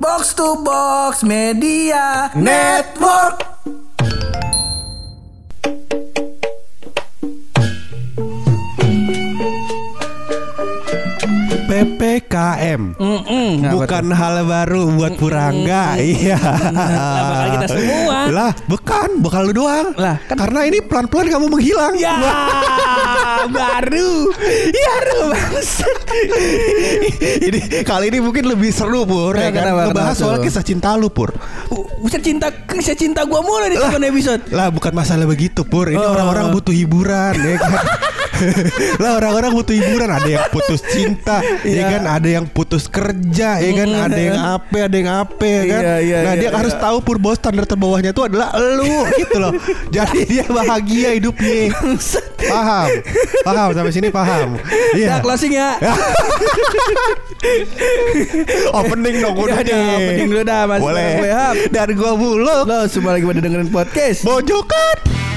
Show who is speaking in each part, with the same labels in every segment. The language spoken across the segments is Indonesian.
Speaker 1: Box to Box Media Network.
Speaker 2: PPKM bukan hal baru buat Purangga. Iya.
Speaker 3: Lah, bakal kita semua.
Speaker 2: Lah, bukan, bukan lu doang.
Speaker 3: Lah, kan-
Speaker 2: karena ini pelan-pelan kamu menghilang.
Speaker 3: Ya, baru. Ya, bangsat.
Speaker 2: ini kali ini mungkin lebih seru Pur ya
Speaker 3: Nah,
Speaker 2: kan?
Speaker 3: kenapa,
Speaker 2: Ngebahas
Speaker 3: kenapa
Speaker 2: soal
Speaker 3: tuh?
Speaker 2: kisah cinta lu Pur
Speaker 3: Bisa cinta, bisa cinta gua mulai di teman episode.
Speaker 2: Lah bukan masalah begitu Pur Ini
Speaker 3: Oh.
Speaker 2: orang-orang butuh hiburan ya kan Lah orang-orang butuh hiburan. Ada yang putus cinta Ya
Speaker 3: Iya.
Speaker 2: kan? Ada yang putus kerja Ya kan? Ada yang apa Ada yang apa ya kan?
Speaker 3: Iya, iya,
Speaker 2: Nah dia harus tahu Pur Bahwa standar terbawahnya itu adalah Lu gitu loh. Jadi dia bahagia hidupnya. Paham. Paham sampai sini paham.
Speaker 3: Ya,
Speaker 2: Iya
Speaker 3: closing ya.
Speaker 2: Opening dong udah
Speaker 3: Ya, opening dulu dah, Mas.
Speaker 2: Boleh. Dan gua buluk
Speaker 3: Lo semua lagi pada dengerin podcast.
Speaker 2: Bojokan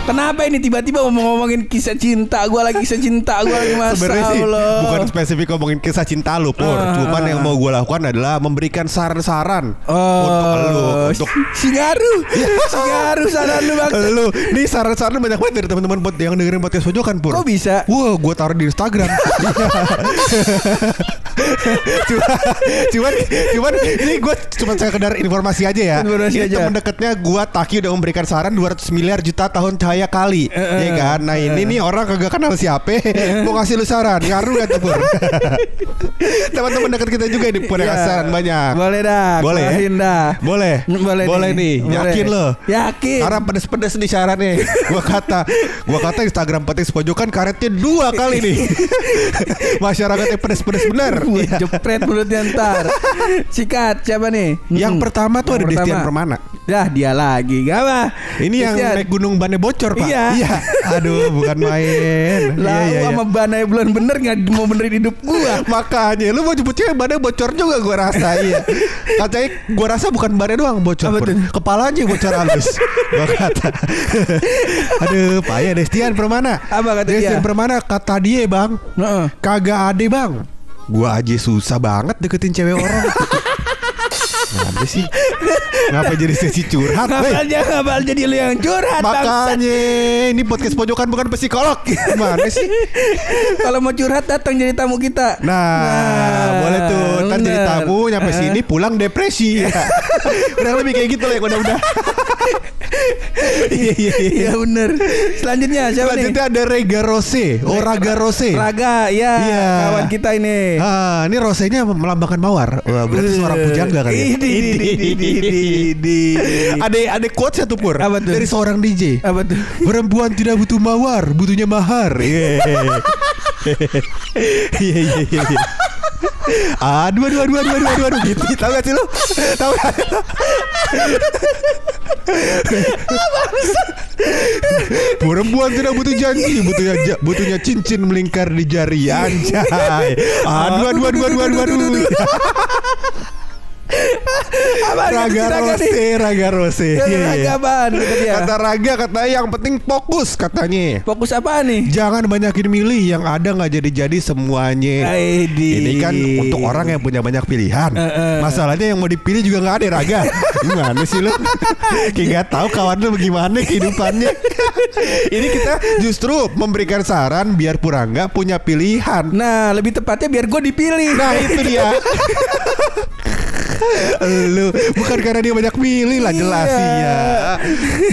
Speaker 3: Kenapa ini tiba-tiba ngomong-ngomongin kisah cinta gua lagi kisah cinta gua lagi masa
Speaker 2: Sebenarnya sih
Speaker 3: Allah.
Speaker 2: bukan spesifik ngomongin kisah cinta lu Pur
Speaker 3: Ah.
Speaker 2: Cuman yang mau gue lakukan adalah memberikan saran-saran
Speaker 3: Oh,
Speaker 2: Untuk lu Untuk
Speaker 3: Singaru, Singaru saran lu bang.
Speaker 2: lu Nih saran-saran banyak banget dari teman-teman buat yang dengerin podcast pojokan Pur
Speaker 3: Kok bisa?
Speaker 2: Wah gue taruh di Instagram Cuma Cuman Cuman Ini gue cuma sekedar informasi aja ya
Speaker 3: Informasi
Speaker 2: Ini
Speaker 3: aja.
Speaker 2: teman deketnya gue Taki udah memberikan saran 200 miliar juta tahun cahaya kali
Speaker 3: Eh,
Speaker 2: Iya kan Nah ini nih orang kagak kenal siapa Mau ngasih lu saran Ngaruh gak tuh Teman-teman dekat kita juga nih Pur yang
Speaker 3: Ya.
Speaker 2: ngasih saran banyak
Speaker 3: Boleh dah.
Speaker 2: Boleh, ya?
Speaker 3: dah.
Speaker 2: Boleh
Speaker 3: Boleh,
Speaker 2: Boleh nih,
Speaker 3: Boleh.
Speaker 2: Yakin lo
Speaker 3: Yakin.
Speaker 2: Karena pedes-pedes nih syaratnya Gua kata Gua kata Instagram petis pojokan karetnya dua kali nih Masyarakatnya pedes-pedes bener Iya.
Speaker 3: Jepret mulutnya ntar. Sikat siapa nih?
Speaker 2: Yang
Speaker 3: Hmm.
Speaker 2: pertama tuh ada
Speaker 3: Yang
Speaker 2: Destian
Speaker 3: pertama.
Speaker 2: Permana
Speaker 3: Dah dia lagi. Gak apa?
Speaker 2: Ini yang
Speaker 3: Destian.
Speaker 2: naik gunung bannya bocor pak
Speaker 3: Iya.
Speaker 2: Aduh bukan main
Speaker 3: Lah
Speaker 2: Iya, iya, iya.
Speaker 3: sama banai belum bener nggak mau benerin hidup gua.
Speaker 2: Makanya lu mau jemput cewek bannya bocor juga gua rasa iya. Katanya gua rasa bukan bannya doang bocor. Kepalanya yang bocor halus. gua kata. Aduh, payah Destian Permana.
Speaker 3: Apa kata
Speaker 2: Destian
Speaker 3: dia?
Speaker 2: Permana kata dia, Bang.
Speaker 3: Heeh.
Speaker 2: Kagak ade, Bang. Gua aja susah banget deketin cewek orang. Ngapa sih? Ngapa jadi sesi curhat?
Speaker 3: jangan ngapal jadi lu yang curhat.
Speaker 2: Makanya ini podcast pojokan bukan psikolog. Gimana sih?
Speaker 3: Kalau mau curhat datang jadi tamu kita.
Speaker 2: Nah, boleh tuh. Ntar jadi tamu nyampe sini pulang depresi. Udah lebih kayak gitu lah ya udah-udah. Iya iya iya.
Speaker 3: Iya bener. Selanjutnya siapa
Speaker 2: Selanjutnya ada Rega Rose, oh Raga Rose.
Speaker 3: nih? Raga, ya
Speaker 2: Iya.
Speaker 3: kawan kita ini.
Speaker 2: Ah, ini rosenya melambangkan mawar. Wah, berarti seorang pujangga kali ya.
Speaker 3: Idi, idi, idi, idi, idi.
Speaker 2: Ada ada quotes satu pur
Speaker 3: Apa tuh?
Speaker 2: dari seorang DJ.
Speaker 3: Apa tuh?
Speaker 2: Perempuan tidak butuh mawar, butuhnya mahar. Iya. Iya iya iya. iya. Aduh aduh aduh aduh aduh aduh, aduh. gitu. Tahu gak sih lu? Tahu gak? Perempuan tidak butuh janji, butuhnya butuhnya cincin melingkar di jari anjay. Aduh aduh aduh aduh aduh aduh.
Speaker 3: Apa
Speaker 2: Raga
Speaker 3: Raga
Speaker 2: Rose,
Speaker 3: nih?
Speaker 2: Raga Rose.
Speaker 3: Kata
Speaker 2: Iya, iya.
Speaker 3: Raga apaan kata dia?
Speaker 2: Kata Raga katanya yang penting fokus katanya.
Speaker 3: Fokus apa nih?
Speaker 2: Jangan banyakin milih yang ada nggak jadi-jadi semuanya.
Speaker 3: Aidi.
Speaker 2: Ini kan untuk orang yang punya banyak pilihan.
Speaker 3: Eh, eh.
Speaker 2: Masalahnya yang mau dipilih juga nggak ada Raga. Gimana sih lu? Kayak nggak tahu kawan lu bagaimana kehidupannya. Ini kita justru memberikan saran biar Purangga punya pilihan.
Speaker 3: Nah, lebih tepatnya biar gue dipilih.
Speaker 2: Nah itu dia. lu bukan karena dia banyak milih lah jelas
Speaker 3: Iya.
Speaker 2: ya.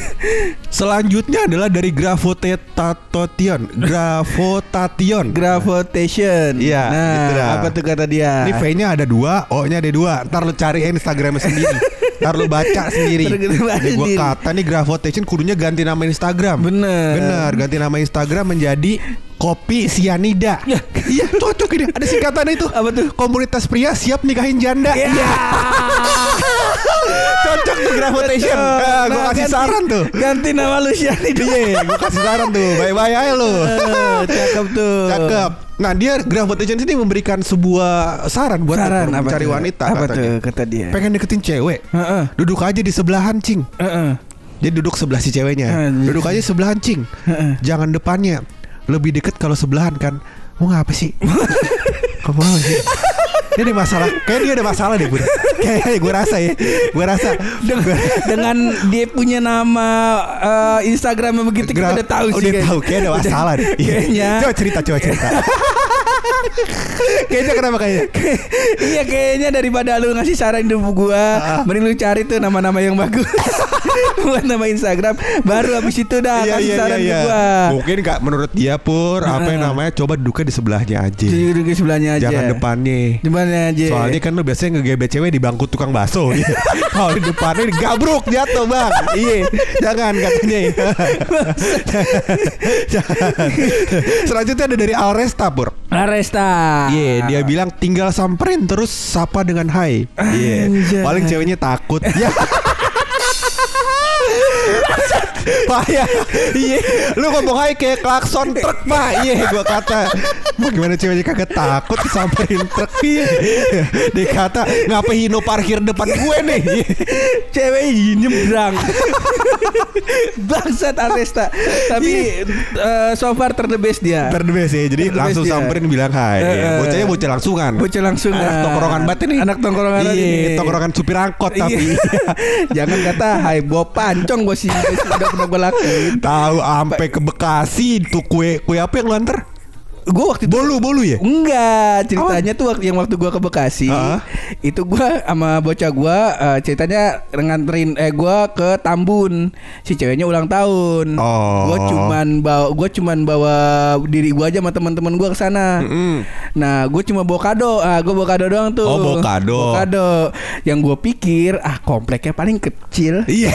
Speaker 2: Selanjutnya adalah dari Gravotation. Gravotation.
Speaker 3: Gravitation.
Speaker 2: Iya,
Speaker 3: Nah,
Speaker 2: gitu dah.
Speaker 3: apa tuh kata dia?
Speaker 2: Ini V-nya ada dua, O-nya ada dua. Ntar lu cariin Instagramnya sendiri. Ntar lu baca sendiri. Gua
Speaker 3: sendiri.
Speaker 2: kata nih Gravotation kudunya ganti nama Instagram.
Speaker 3: Bener.
Speaker 2: Bener, ganti nama Instagram menjadi Kopi Sianida.
Speaker 3: Ya.
Speaker 2: Iya, cocok ini. Ada singkatannya itu.
Speaker 3: Apa tuh?
Speaker 2: Komunitas pria siap nikahin janda.
Speaker 3: Ya.
Speaker 2: Cocok tuh gravitation. Nah, gue kasih
Speaker 3: ganti-
Speaker 2: saran tuh.
Speaker 3: Ganti nama lu Syani dulu.
Speaker 2: Iya, gue kasih saran tuh. Bye-bye aja lu.
Speaker 3: Eh, Cakep tuh.
Speaker 2: Cakep. Nah dia gravitation ini memberikan sebuah saran buat
Speaker 3: Saran apa
Speaker 2: mencari
Speaker 3: tuh?
Speaker 2: wanita
Speaker 3: Apa
Speaker 2: katanya.
Speaker 3: tuh kata dia?
Speaker 2: Pengen deketin cewek,
Speaker 3: Heeh.
Speaker 2: duduk aja di sebelahan cing.
Speaker 3: Heeh.
Speaker 2: Dia duduk sebelah si ceweknya.
Speaker 3: Anjir.
Speaker 2: Duduk aja sebelahan cing.
Speaker 3: Heeh.
Speaker 2: Jangan depannya. Lebih deket kalau sebelahan kan. Mau ngapa sih? Kamu mau sih? Dia ada masalah. Kayak dia ada masalah deh, Bun. Kayak gue rasa ya. Gue rasa.
Speaker 3: Dengan, dengan dia punya nama eh, Instagramnya begitu kita udah tahu sih.
Speaker 2: Udah
Speaker 3: kayaknya.
Speaker 2: tahu kayak ada masalah deh. Iya.
Speaker 3: Kayaknya.
Speaker 2: Coba cerita, coba cerita. kayaknya kenapa kayaknya?
Speaker 3: iya kayaknya daripada lu ngasih saran hidup gua
Speaker 2: Ah.
Speaker 3: Mending lu cari tuh nama-nama yang bagus Buat nama Instagram Baru habis itu dah
Speaker 2: Iya
Speaker 3: kasih
Speaker 2: iya
Speaker 3: saran
Speaker 2: iya. iya.
Speaker 3: gua
Speaker 2: Mungkin kak menurut dia pur apa yang
Speaker 3: Heeh.
Speaker 2: namanya coba duduknya di sebelahnya aja.
Speaker 3: Duduk di sebelahnya aja
Speaker 2: Jangan depannya.
Speaker 3: Depannya aja
Speaker 2: Soalnya kan lu biasanya ngegebet cewek di bangku tukang bakso. Kalau di depannya gabruk jatuh bang Iya Jangan katanya Jangan. Selanjutnya ada dari Alresta Pur
Speaker 3: Aresta.
Speaker 2: Iya dia bilang tinggal samperin terus sapa dengan hai. Iya
Speaker 3: Anjay.
Speaker 2: Paling ceweknya takut. Ya Payah Iya. Lu ngomong hai kayak klakson truk pak. Iya gua kata. Mau gimana ceweknya kagak takut disamperin truk. Iya. Dia kata Ngapa Hino parkir depan gue nih? Iya.
Speaker 3: Cewek nyebrang Bangsat Aresta Tapi eh, so far ter the best dia.
Speaker 2: Best ya. Jadi
Speaker 3: Ter
Speaker 2: langsung
Speaker 3: dia.
Speaker 2: samperin bilang hai. Iya,
Speaker 3: eh.
Speaker 2: Bocahnya bocah langsungan.
Speaker 3: Bocah langsung
Speaker 2: Anak tongkrongan banget ini.
Speaker 3: Anak tongkrongan
Speaker 2: Iya
Speaker 3: ini.
Speaker 2: Tongkrongan supir angkot tapi.
Speaker 3: Jangan kata Hai bawa pancong gue sih Udah pernah gue lakuin
Speaker 2: Tahu ampe ke Bekasi tuh kue kue apa yang lu anter?
Speaker 3: Gue waktu itu
Speaker 2: Bolu bolu ya?
Speaker 3: Enggak, ceritanya tuh waktu yang waktu gua ke Bekasi,
Speaker 2: Ah.
Speaker 3: itu gua sama bocah gua eh, ceritanya nganterin eh gua ke Tambun. Si ceweknya ulang tahun.
Speaker 2: Oh.
Speaker 3: Gua cuman bawa gua cuman bawa diri gua aja sama teman-teman gua ke sana.
Speaker 2: Mm-mm.
Speaker 3: Nah, gue cuma bawa kado. Ah, gue bawa kado doang tuh.
Speaker 2: Oh, bawa kado.
Speaker 3: Bawa kado. Yang gue pikir, ah kompleknya paling kecil.
Speaker 2: Iya.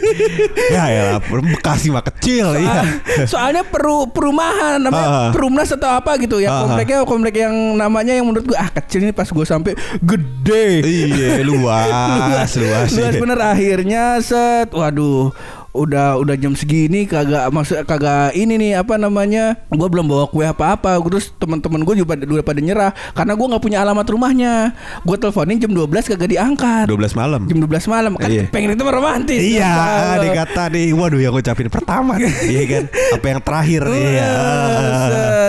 Speaker 2: ya ya Bekasi mah kecil iya.
Speaker 3: Soalnya peru perumahan namanya
Speaker 2: Ah.
Speaker 3: perumnas atau apa gitu ya
Speaker 2: Ah.
Speaker 3: kompleknya komplek yang namanya yang menurut gua ah kecil ini pas gua sampai gede
Speaker 2: Iya luas luas.
Speaker 3: luas
Speaker 2: iya.
Speaker 3: bener akhirnya set waduh udah udah jam segini kagak maksud kagak ini nih apa namanya gua belum bawa kue apa apa terus teman-teman gue juga udah pada nyerah karena gua nggak punya alamat rumahnya gue teleponin jam 12 kagak diangkat
Speaker 2: 12 malam.
Speaker 3: jam 12 malam kan
Speaker 2: Iya.
Speaker 3: pengen itu romantis
Speaker 2: Iya,
Speaker 3: Apa?
Speaker 2: dia kata nih, waduh yang ngucapin pertama nih, iya kan? Apa yang terakhir nih? Iya.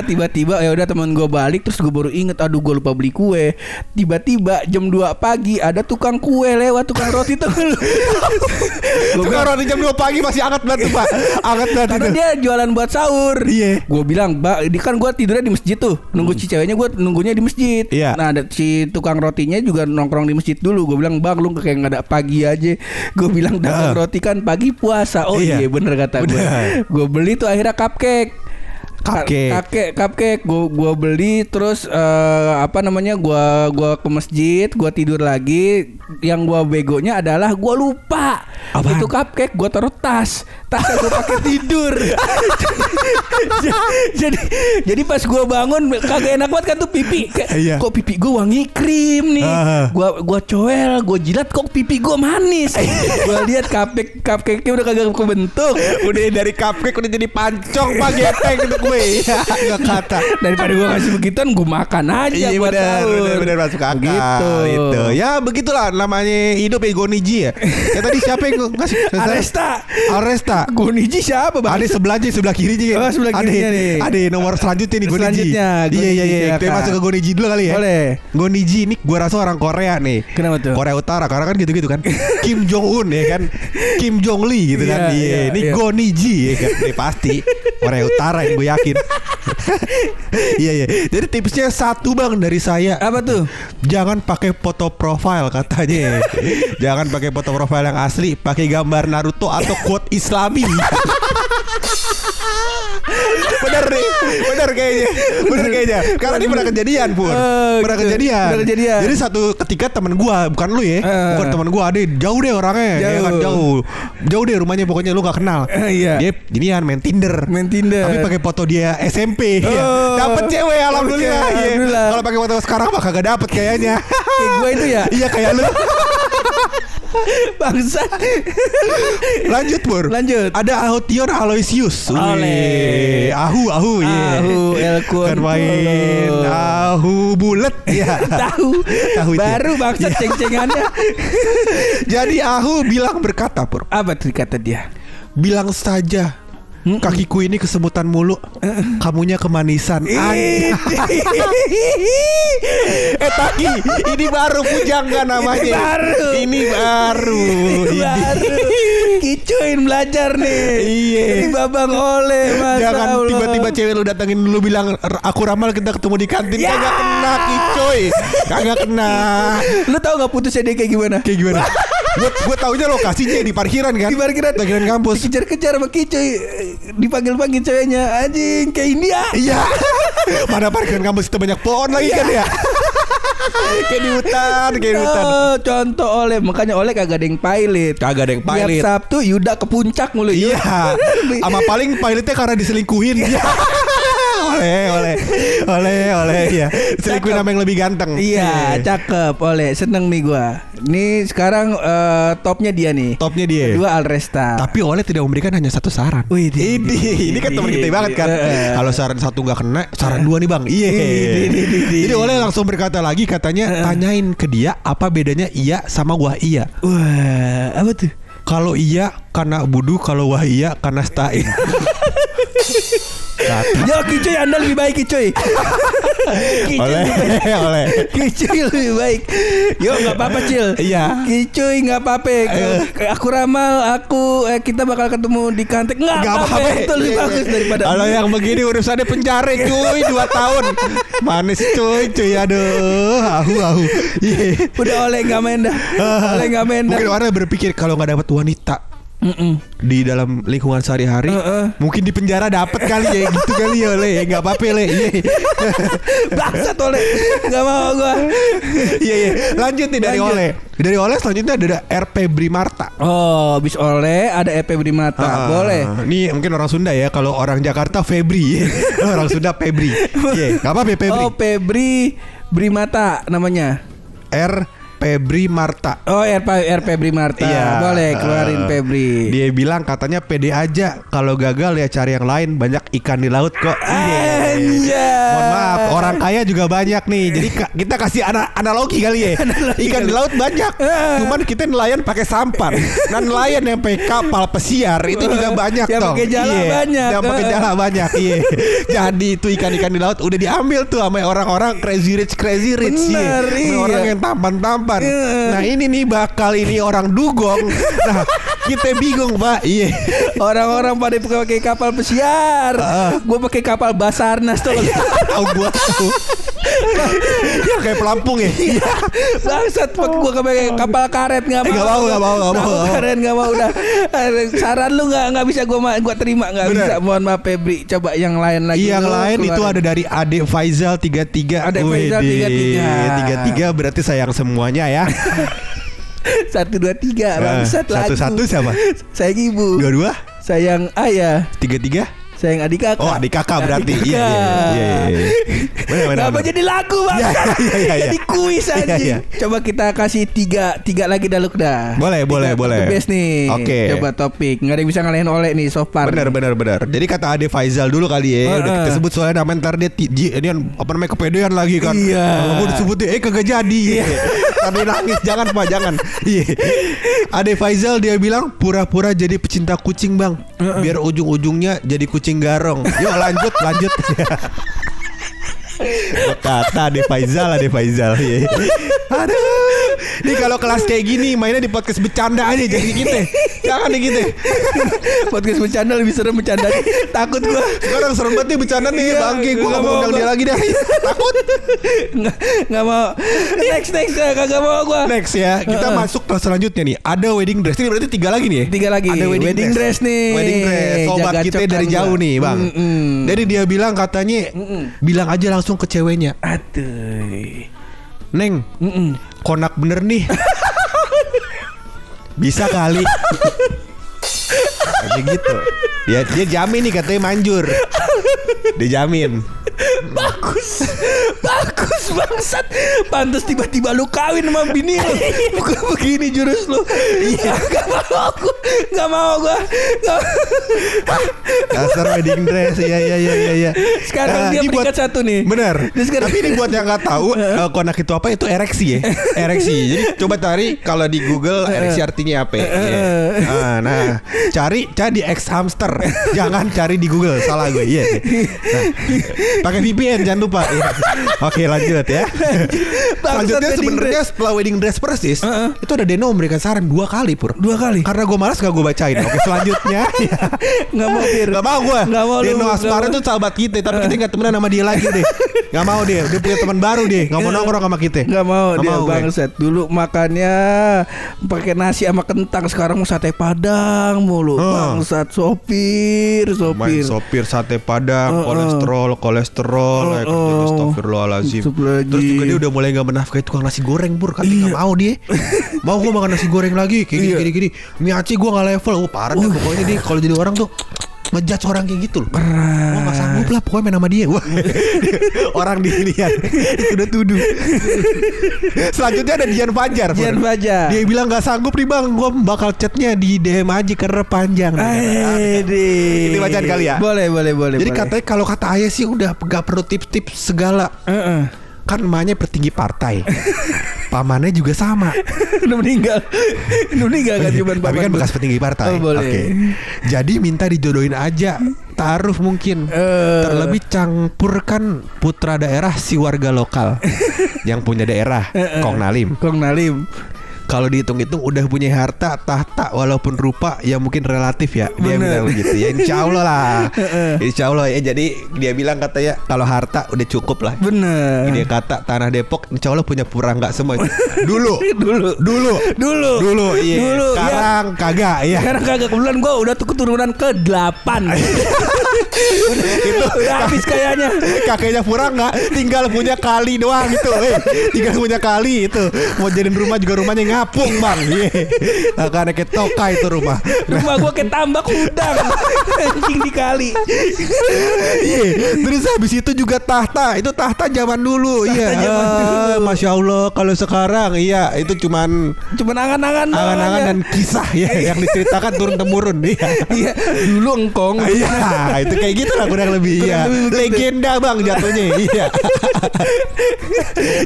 Speaker 3: Tiba-tiba ya udah teman gue balik terus gue baru inget aduh gue lupa beli kue. Tiba-tiba jam 2 pagi ada tukang kue lewat tukang roti tuh.
Speaker 2: Tukang roti jam 2 pagi masih anget banget tuh, Pak. Anget banget
Speaker 3: karena
Speaker 2: itu.
Speaker 3: dia jualan buat sahur.
Speaker 2: Iya.
Speaker 3: Gue bilang, "Mbak, ini kan gue tidurnya di masjid tuh. Nunggu si ceweknya gue nunggunya di masjid."
Speaker 2: Iya.
Speaker 3: Nah, ada si tukang rotinya juga nongkrong di masjid dulu. Gue bilang, "Bang, lu kayak nggak ada pagi aja." Gue bilang, "Dagang
Speaker 2: Ah.
Speaker 3: roti kan pagi puasa." Oh
Speaker 2: Iya.
Speaker 3: iya, bener kata gue. Gue beli tuh akhirnya cupcake.
Speaker 2: Cupcake.
Speaker 3: Cupcake, cupcake. Gue gua beli terus eh, apa namanya? Gua gua ke masjid, gua tidur lagi. Yang gua begonya adalah gua lupa.
Speaker 2: Apaan?
Speaker 3: Itu cupcake gua taruh tas. Tas gua pakai tidur. jadi jadi pas gua bangun kagak enak banget kan tuh pipi. Kayak,
Speaker 2: Iya.
Speaker 3: Kok pipi gua wangi krim nih.
Speaker 2: Ah.
Speaker 3: Gua gua coel, gua jilat kok pipi gua manis. gua lihat cupcake cupcake-nya udah kagak kebentuk.
Speaker 2: Udah dari cupcake udah jadi pancong Pak gepeng itu kue. Enggak kata.
Speaker 3: Daripada gua kasih begituan gua makan aja
Speaker 2: Iya
Speaker 3: buat
Speaker 2: benar, benar masuk akal.
Speaker 3: Begitu.
Speaker 2: Itu. Ya begitulah namanya hidup Egoniji ya. Ya tadi siapa yang ngasih?
Speaker 3: Aresta.
Speaker 2: Aresta.
Speaker 3: Goniji siapa bang?
Speaker 2: Ada sebelahnya sebelah kirinya.
Speaker 3: Oh, sebelah kirinya
Speaker 2: ada,
Speaker 3: nih.
Speaker 2: Ada nomor selanjutnya nih Goniji.
Speaker 3: Selanjutnya,
Speaker 2: Iya iya iya. Kita masuk ke Goniji dulu kali ya.
Speaker 3: Boleh.
Speaker 2: Goniji ini gua rasa orang Korea nih.
Speaker 3: Kenapa tuh?
Speaker 2: Korea Utara karena kan gitu-gitu kan. Kim Jong Un ya kan. Kim Jong Lee gitu kan.
Speaker 3: Iya,
Speaker 2: Iya,
Speaker 3: iya,
Speaker 2: ini
Speaker 3: iya.
Speaker 2: Goniji ya kan. Ini pasti Korea Utara yang gue yakin. Iya iya. Jadi tipsnya satu bang dari saya.
Speaker 3: Apa tuh?
Speaker 2: Jangan pakai foto profile katanya. Jangan pakai foto profile yang asli, pakai gambar Naruto atau quote Islami. bener nih, bener kayaknya, bener kayaknya. Karena ini pernah kejadian pun,
Speaker 3: Eh,
Speaker 2: pernah
Speaker 3: gitu.
Speaker 2: kejadian.
Speaker 3: Pernah kejadian.
Speaker 2: Jadi satu ketika teman gua, bukan lu ya,
Speaker 3: Eh.
Speaker 2: bukan teman gua, ada jauh deh orangnya, ya
Speaker 3: Jauh.
Speaker 2: kan jauh, jauh deh rumahnya pokoknya lu gak kenal.
Speaker 3: Eh, iya.
Speaker 2: Dia jadian main Tinder,
Speaker 3: Main Tinder.
Speaker 2: tapi pakai foto dia SMP. ya.
Speaker 3: Oh.
Speaker 2: Dapet cewek alhamdulillah.
Speaker 3: Cewek,
Speaker 2: iya.
Speaker 3: alhamdulillah.
Speaker 2: Kalau pakai foto sekarang mah kagak dapet kayaknya.
Speaker 3: Kayak gue itu ya.
Speaker 2: Iya kayak lu.
Speaker 3: Bangsa.
Speaker 2: Lanjut Pur
Speaker 3: Lanjut.
Speaker 2: Ada Ahotion Aloysius
Speaker 3: Oleh.
Speaker 2: Wih, Ahu Ahu iya.
Speaker 3: Ahu, El
Speaker 2: Kan main. Ahu bulet ya
Speaker 3: Tahu.
Speaker 2: Tahu itu.
Speaker 3: Baru bangsa ceng-cengannya.
Speaker 2: Jadi Ahu bilang berkata Pur
Speaker 3: Apa tuh kata dia?
Speaker 2: Bilang saja Kakiku ini kesemutan mulu Kamunya kemanisan. Eh Taki Ini baru pujangga namanya
Speaker 3: Ini baru.
Speaker 2: Ini baru Ini.
Speaker 3: Baru. Kicuin belajar nih.
Speaker 2: Iya.
Speaker 3: Ini babang oleh Mas
Speaker 2: Jangan
Speaker 3: Allah.
Speaker 2: tiba-tiba cewek lu datengin dulu bilang "R- aku ramal kita ketemu di kantin
Speaker 3: Ya.
Speaker 2: kagak kena kicoy kagak kena
Speaker 3: Lu tahu gak putusnya dia kayak gimana?
Speaker 2: kayak gimana gue gue taunya lokasinya di parkiran kan
Speaker 3: Di parkiran.
Speaker 2: parkiran kampus
Speaker 3: Dikejar-kejar sama Kicoy Dipanggil-panggil ceweknya Anjing kayak India
Speaker 2: iya mana parkiran kampus itu banyak pohon lagi kan ya kayak di hutan kayak di hutan
Speaker 3: Oh, contoh oleh makanya oleh kagak ada yang pilot.
Speaker 2: Kagak ada yang
Speaker 3: Tiap
Speaker 2: pilot.
Speaker 3: Sabtu Yuda ke puncak mulu.
Speaker 2: iya sama paling pilotnya karena diselingkuhin Iya. oleh oleh oleh oleh ya selingkuhin sama yang lebih ganteng
Speaker 3: Iya, cakep oleh seneng nih gua. Nih sekarang eh, topnya dia nih.
Speaker 2: topnya dia
Speaker 3: Dua Alresta.
Speaker 2: Tapi Oleh tidak memberikan hanya satu saran.
Speaker 3: Wih,
Speaker 2: ini,
Speaker 3: di-
Speaker 2: ini kan teman kita banget kan. Kalau saran satu nggak kena, saran dua nih bang. Iya.
Speaker 3: di-
Speaker 2: Jadi Oleh langsung berkata lagi katanya tanyain ke dia apa bedanya iya sama wah iya.
Speaker 3: Wah, apa tuh?
Speaker 2: Kalau iya karena budu, kalau wah iya karena stain. Kata
Speaker 3: Yo Kicoy Anda lebih baik Kicoy. Kicoy
Speaker 2: oleh oleh.
Speaker 3: Kicoy lebih baik. Yo nggak apa-apa Cil.
Speaker 2: Iya.
Speaker 3: Kicoy nggak apa-apa. Aku ramal, aku eh, kita bakal ketemu di kantin. Nggak
Speaker 2: Gak
Speaker 3: apa-apa. Itu lebih
Speaker 2: Iya,
Speaker 3: bagus daripada.
Speaker 2: Kalau yang begini urusannya penjara cuy Dua tahun Manis cuy cuy Aduh Ahu ahu Iya
Speaker 3: Udah oleh nggak main dah. Oleh nggak main dah.
Speaker 2: Mungkin orang berpikir kalau nggak dapat wanita
Speaker 3: Mm-mm.
Speaker 2: di dalam lingkungan sehari-hari
Speaker 3: Heeh.
Speaker 2: mungkin di penjara dapat kali ya gitu kali ya le nggak apa-apa le iya
Speaker 3: Bangsat oleh. Nggak mau gua.
Speaker 2: iya iya lanjut nih dari oleh dari oleh selanjutnya ada RP Brimarta
Speaker 3: Oh, bis oleh ada EP Brimata.
Speaker 2: Ah,
Speaker 3: Boleh.
Speaker 2: Ini mungkin orang Sunda ya. Kalau orang Jakarta Febri. orang Sunda Febri. Iya, enggak apa-apa Febri.
Speaker 3: Oh, Febri Brimata namanya.
Speaker 2: R Febri Marta.
Speaker 3: Oh, RP RP Brimarta.
Speaker 2: Iya.
Speaker 3: Boleh keluarin
Speaker 2: Eh,
Speaker 3: Febri.
Speaker 2: Dia bilang katanya pede aja kalau gagal ya cari yang lain banyak ikan di laut kok. Iya.
Speaker 3: Anjay.
Speaker 2: Mohon maaf, orang kaya juga banyak nih. Jadi kita kasih ana- analogi kali ya. Ikan di laut banyak. Cuman kita nelayan pakai sampan. Nah nelayan yang pakai kapal pesiar itu juga banyak
Speaker 3: Yang
Speaker 2: toh.
Speaker 3: pakai jala
Speaker 2: Iya,
Speaker 3: banyak.
Speaker 2: Yang pakai jala banyak. Iya. Jadi itu ikan-ikan di laut udah diambil tuh sama orang-orang crazy rich crazy rich.
Speaker 3: Bener,
Speaker 2: Sama
Speaker 3: iya.
Speaker 2: Orang yang tampan-tampan.
Speaker 3: Iya.
Speaker 2: Nah ini nih bakal ini orang dugong. Nah kita bingung pak. Iya.
Speaker 3: Orang-orang pada pakai kapal pesiar. Gue pakai kapal Basarnas tuh.
Speaker 2: Tahu tahu. Ya kayak pelampung ya. Iya.
Speaker 3: Bangsat pak gue pakai kapal karet nggak
Speaker 2: Eh,
Speaker 3: mau.
Speaker 2: nggak mau, nggak mau, nggak mau.
Speaker 3: Karet nggak mau udah. Saran lu nggak nggak bisa gue gua terima nggak
Speaker 2: Bener.
Speaker 3: bisa. Mohon maaf Febri. Coba yang lain lagi.
Speaker 2: Yang
Speaker 3: lu
Speaker 2: lain itu ada dari Ade Faizal 33
Speaker 3: Ade Faizal
Speaker 2: Widih,
Speaker 3: 33.
Speaker 2: 33 berarti sayang semuanya ya
Speaker 3: satu dua tiga bangsat
Speaker 2: Eh,
Speaker 3: lagu.
Speaker 2: Satu-satu siapa?
Speaker 3: Sayang ibu.
Speaker 2: Dua-dua?
Speaker 3: Sayang ayah.
Speaker 2: Tiga-tiga?
Speaker 3: Sayang adik kakak.
Speaker 2: Oh adik kakak berarti
Speaker 3: Adik
Speaker 2: Iya iya iya iya, iya.
Speaker 3: Kenapa jadi lagu bang?
Speaker 2: Iya, iya, iya, iya.
Speaker 3: Jadi kuis
Speaker 2: Iya,
Speaker 3: aja.
Speaker 2: iya.
Speaker 3: Coba kita kasih tiga tiga lagi dah Luk, dah.
Speaker 2: Boleh,
Speaker 3: Tiga
Speaker 2: boleh, boleh.
Speaker 3: best nih.
Speaker 2: Oke.
Speaker 3: Coba topik. Nggak ada yang bisa ngalahin oleh nih so far.
Speaker 2: Benar benar benar. Jadi kata Ade Faizal dulu kali ya, udah
Speaker 3: Heeh.
Speaker 2: kita sebut soalnya namanya ntar dia ini kan apa namanya kepedean lagi kan.
Speaker 3: Iya.
Speaker 2: Kalau gue disebutin eh kagak jadi. Tadi nangis jangan Pak jangan. Iya. Ade Faizal dia bilang pura-pura jadi pecinta kucing bang, biar ujung-ujungnya jadi kucing garong. Yuk lanjut lanjut. Kata Ade Faizal Ade Faizal Iya. Aduh Ini kalau kelas kayak gini Mainnya di podcast bercanda aja Jadi kita Jangan nih kita
Speaker 3: Podcast bercanda lebih serem bercanda. Takut gua.
Speaker 2: Sekarang serem banget nih bercanda nih
Speaker 3: Iya,
Speaker 2: Bangke gue
Speaker 3: gua
Speaker 2: gak
Speaker 3: mau,
Speaker 2: undang dia lagi dah Takut
Speaker 3: Nggak nggak mau. Next next ya kagak mau gua.
Speaker 2: Next ya Kita masuk ke selanjutnya nih Ada wedding dress Ini berarti tiga lagi nih ya
Speaker 3: Tiga lagi.
Speaker 2: Ada wedding,
Speaker 3: dress. nih.
Speaker 2: Wedding dress Sobat
Speaker 3: Jaga
Speaker 2: kita dari
Speaker 3: gua.
Speaker 2: jauh nih bang. Jadi dia bilang katanya Bilang aja langsung ke ceweknya
Speaker 3: Aduh.
Speaker 2: Neng
Speaker 3: Mm-mm.
Speaker 2: Konak bener nih. Bisa kali. Kayak gitu. Dia, dia jamin nih katanya manjur. Dia jamin
Speaker 3: Bagus. Bagus bangsat. Pantes tiba-tiba lu kawin sama bini lu. Bukan begini jurus lu. Iya. Gak mau aku Gak mau gua. Gak-
Speaker 2: Dasar wedding dress. Iya iya iya iya iya.
Speaker 3: Sekarang dia
Speaker 2: ini
Speaker 3: peringkat satu nih.
Speaker 2: Bener.
Speaker 3: Dia sekarang-
Speaker 2: Tapi ini buat yang nggak tahu eh, Konak itu apa? Itu ereksi ya? Ereksi. Jadi coba cari Kalau di Google Ereksi artinya apa ya? Iya. Ah, Nah Cari Cari di X hamster. Jangan cari di Google. Salah gue Iya nah, Pakai VPN jangan lupa. Iya. Oke lanjut ya. Selanjutnya
Speaker 3: wedding
Speaker 2: sebenarnya setelah wedding dress persis
Speaker 3: Heeh.
Speaker 2: Itu ada Deno memberikan saran dua kali pur.
Speaker 3: Dua kali?
Speaker 2: Karena gue malas gak gue bacain. Oke selanjutnya. Ya.
Speaker 3: Nggak mau Fir
Speaker 2: Gak mau gue
Speaker 3: Nggak mau
Speaker 2: Deno Asmara tuh sahabat kita Tapi kita gak temenan sama dia lagi deh. Gak mau deh. Dia punya teman baru deh. Gak mau nongkrong sama kita.
Speaker 3: Gak mau
Speaker 2: Nggak
Speaker 3: dia
Speaker 2: mau
Speaker 3: bangset Dulu makannya pakai nasi sama kentang Sekarang mau sate padang mulu.
Speaker 2: Oh.
Speaker 3: Bangsat sopir
Speaker 2: Main
Speaker 3: Sopir
Speaker 2: sopir sate padang,
Speaker 3: Heeh.
Speaker 2: kolesterol, kolesterol,
Speaker 3: Heeh.
Speaker 2: Astagfirullahaladzim.
Speaker 3: Astagfirullahaladzim.
Speaker 2: Terus juga dia udah mulai gak menafkahi tukang nasi goreng bur, kan nggak mau dia. mau gue makan nasi goreng lagi, kayak gini
Speaker 3: Iya.
Speaker 2: gini gini. Miaci gue nggak level, oh parah deh pokoknya dia kalau jadi orang tuh ngejudge orang kayak gitu loh. Gue gak sanggup lah pokoknya main sama dia. Wah. orang dilihat udah tuduh. Selanjutnya ada Dian Fajar.
Speaker 3: Dian Fajar.
Speaker 2: Dia bilang gak sanggup nih bang, gue bakal chatnya di DM aja karena panjang.
Speaker 3: Aduh.
Speaker 2: Ini bacaan kali ya?
Speaker 3: Boleh boleh boleh
Speaker 2: Jadi
Speaker 3: boleh.
Speaker 2: katanya kalau kata ayah sih udah gak perlu tips-tips segala
Speaker 3: Heeh.
Speaker 2: Kan emaknya petinggi partai. Pamannya juga sama.
Speaker 3: Udah meninggal. Udah meninggal kan cuma
Speaker 2: Tapi kan bekas petinggi partai.
Speaker 3: Oh.
Speaker 2: Oke. Jadi minta dijodohin aja. Taruh mungkin.
Speaker 3: Eh.
Speaker 2: Terlebih campurkan putra daerah si warga lokal. Yang punya daerah Kong Nalim.
Speaker 3: Kong Nalim
Speaker 2: kalau dihitung-hitung udah punya harta tahta walaupun rupa ya mungkin relatif ya. Dia
Speaker 3: Bener.
Speaker 2: bilang begitu. Ya insya Allah lah. Insya Allah ya. Jadi dia bilang katanya kalau harta udah cukup lah.
Speaker 3: Bener.
Speaker 2: Dia kata tanah Depok insya Allah punya pura nggak semua itu. Dulu.
Speaker 3: Dulu.
Speaker 2: Dulu.
Speaker 3: Dulu.
Speaker 2: Dulu iya.
Speaker 3: Dulu ya.
Speaker 2: sekarang kagak ya
Speaker 3: Sekarang kagak. Kebetulan gue udah tuh keturunan ke 8 Itu udah habis kayaknya.
Speaker 2: Kakeknya pura nggak? Tinggal punya kali doang gitu eh. Tinggal punya kali itu. Mau jadiin rumah juga rumahnya ngapung bang iya nah, karena kayak toka itu rumah
Speaker 3: Rumah gue kayak tambak udang Anjing dikali
Speaker 2: Iya, terus habis itu juga tahta. Itu tahta zaman dulu. iya.
Speaker 3: zaman
Speaker 2: Ah,
Speaker 3: dulu.
Speaker 2: Masya Allah, kalau sekarang iya itu cuman
Speaker 3: Cuman angan-angan
Speaker 2: angan-angan
Speaker 3: aja.
Speaker 2: dan kisah ya yang diceritakan turun temurun. Iya.
Speaker 3: Iya Dulu engkong
Speaker 2: Iya, itu kayak gitu lah kurang lebih. Iya. Legenda bang jatuhnya. Iya.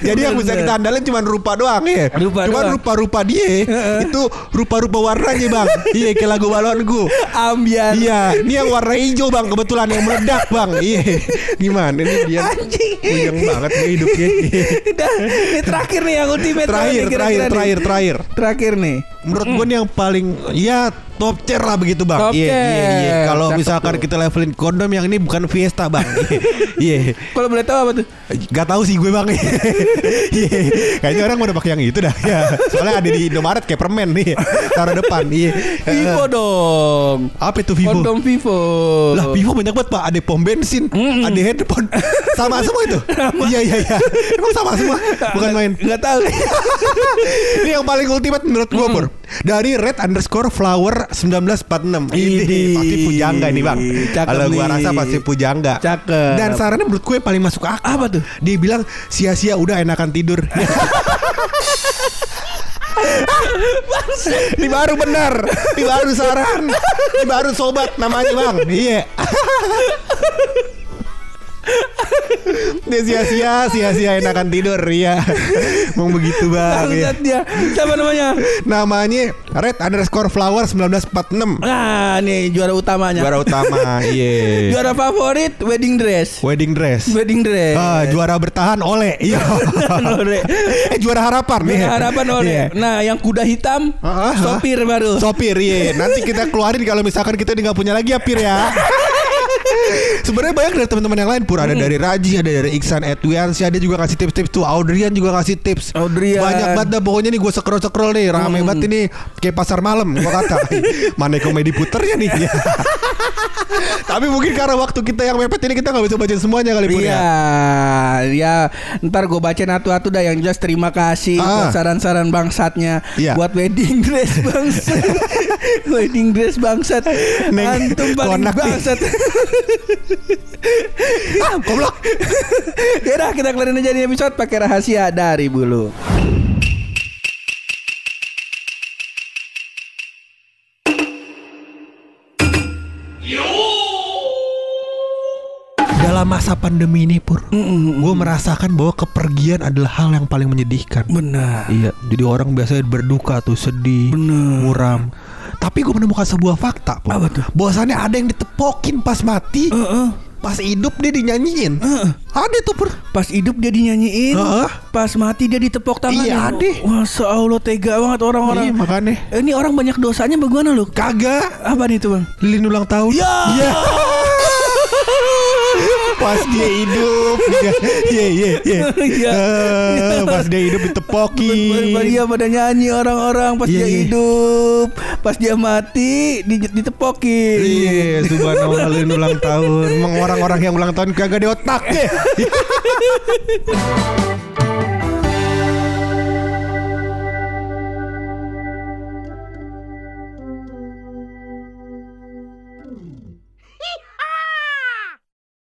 Speaker 2: Jadi yang bisa kita andalin cuma rupa doang ya.
Speaker 3: Rupa
Speaker 2: Cuman
Speaker 3: doang.
Speaker 2: Rupa-rupa dia itu rupa-rupa warnanya bang. Iya kayak lagu balonku.
Speaker 3: Ambian
Speaker 2: Iya, ini yang warna hijau bang kebetulan yang meledak bang. Iya, gimana ini dia
Speaker 3: Anjing.
Speaker 2: banget nih hidupnya.
Speaker 3: Udah, ini terakhir nih yang ultimate
Speaker 2: terakhir,
Speaker 3: nih,
Speaker 2: terakhir,
Speaker 3: nih.
Speaker 2: terakhir, terakhir.
Speaker 3: Terakhir nih
Speaker 2: Menurut gue nih yang paling ya top tier lah begitu bang. Iya, iya, iya. Kalau misalkan
Speaker 3: tuh.
Speaker 2: kita levelin kondom yang ini bukan Fiesta bang. Iya.
Speaker 3: Kalau boleh tahu apa tuh
Speaker 2: Gak tahu sih gue bang. Iya. Kayaknya orang udah pakai yang itu dah. Ya. Soalnya ada di Indomaret kayak permen nih. Taruh depan. Iya.
Speaker 3: Vivo dong
Speaker 2: Apa itu Vivo?
Speaker 3: Kondom Vivo
Speaker 2: Lah Vivo banyak banget pak Ada pom bensin
Speaker 3: Mm-mm.
Speaker 2: Ada headphone Sama semua itu Iya iya iya Emang sama semua Bukan main
Speaker 3: Nggak tahu
Speaker 2: Ini yang paling ultimate menurut gue Pur Dari red underscore flower 1946 Ini pasti pujangga ini bang.
Speaker 3: Cakep
Speaker 2: Kalau
Speaker 3: nih.
Speaker 2: rasa pasti pujangga.
Speaker 3: Cakep.
Speaker 2: Dan sarannya menurut gue paling masuk akal
Speaker 3: Apa tuh?
Speaker 2: Dia bilang sia-sia udah enakan tidur. Ini baru benar. Ini baru saran. Ini baru sobat namanya bang. Iya Dia sia-sia Sia-sia enakan tidur Iya. Mau begitu bang iya.
Speaker 3: Bangsat dia. Siapa namanya?
Speaker 2: Namanya Red underscore flower 1946
Speaker 3: Nah nih juara utamanya.
Speaker 2: Juara utama Iya.
Speaker 3: Juara favorit wedding dress.
Speaker 2: Wedding dress.
Speaker 3: Wedding dress.
Speaker 2: Ah, juara bertahan oleh Iya. Eh juara harapan
Speaker 3: Juara
Speaker 2: iya.
Speaker 3: harapan oleh.
Speaker 2: Iya.
Speaker 3: Nah yang kuda hitam
Speaker 2: Ah, ah, ah.
Speaker 3: Sopir baru.
Speaker 2: Sopir iya. Nanti kita keluarin kalau misalkan kita nggak punya lagi ya Pir ya Sebenarnya banyak dari teman-teman yang lain pur ada dari Raji, ada dari Iksan Edwiansyah dia juga kasih tips-tips tuh. Audrian juga kasih tips.
Speaker 3: Audrian.
Speaker 2: Banyak banget dah pokoknya nih gue scroll-scroll nih rame banget ini kayak pasar malam gua kata. Mana komedi puternya nih. Ya. Tapi mungkin karena waktu kita yang mepet ini kita nggak bisa baca semuanya kali pur
Speaker 3: Iya,
Speaker 2: ya.
Speaker 3: ya ntar gue bacain atu-atu dah yang jelas terima kasih
Speaker 2: Ah.
Speaker 3: buat saran-saran bangsatnya
Speaker 2: Iya.
Speaker 3: buat wedding dress bangsat, wedding dress bangsat,
Speaker 2: Neng,
Speaker 3: antum paling bangsat.
Speaker 2: Ah, goblok.
Speaker 3: Yaudah kita kelarin aja di episode pakai rahasia dari bulu.
Speaker 2: Dalam masa pandemi ini pur, gue merasakan bahwa kepergian adalah hal yang paling menyedihkan.
Speaker 3: Benar.
Speaker 2: Iya, jadi orang biasanya berduka tuh sedih,
Speaker 3: Bener.
Speaker 2: muram. Tapi gue menemukan sebuah fakta.
Speaker 3: Apa tuh?
Speaker 2: Bahwasannya ada yang ditepokin pas mati,
Speaker 3: Heeh.
Speaker 2: pas hidup dia dinyanyiin. Ada tuh pur.
Speaker 3: Pas hidup dia dinyanyiin,
Speaker 2: Heeh.
Speaker 3: pas mati dia ditepok tangan.
Speaker 2: Iya, ada.
Speaker 3: Masya Allah tega banget orang-orang.
Speaker 2: Iya, makanya.
Speaker 3: Eh, Ini orang banyak dosanya bagaimana lu?
Speaker 2: Kagak.
Speaker 3: Apa nih tuh bang?
Speaker 2: Lilin ulang tahun.
Speaker 3: Ya.
Speaker 2: Iya. Pas dia hidup, iya iya iya.
Speaker 3: Iya.
Speaker 2: Eh, Pas dia hidup ditepokin.
Speaker 3: Dia pada nyanyi orang-orang pas
Speaker 2: Iya,
Speaker 3: dia
Speaker 2: iya.
Speaker 3: hidup, pas dia mati di, ditepokin.
Speaker 2: Iya, subhanallah ulang tahun. Emang orang-orang yang ulang tahun kagak di otak ya.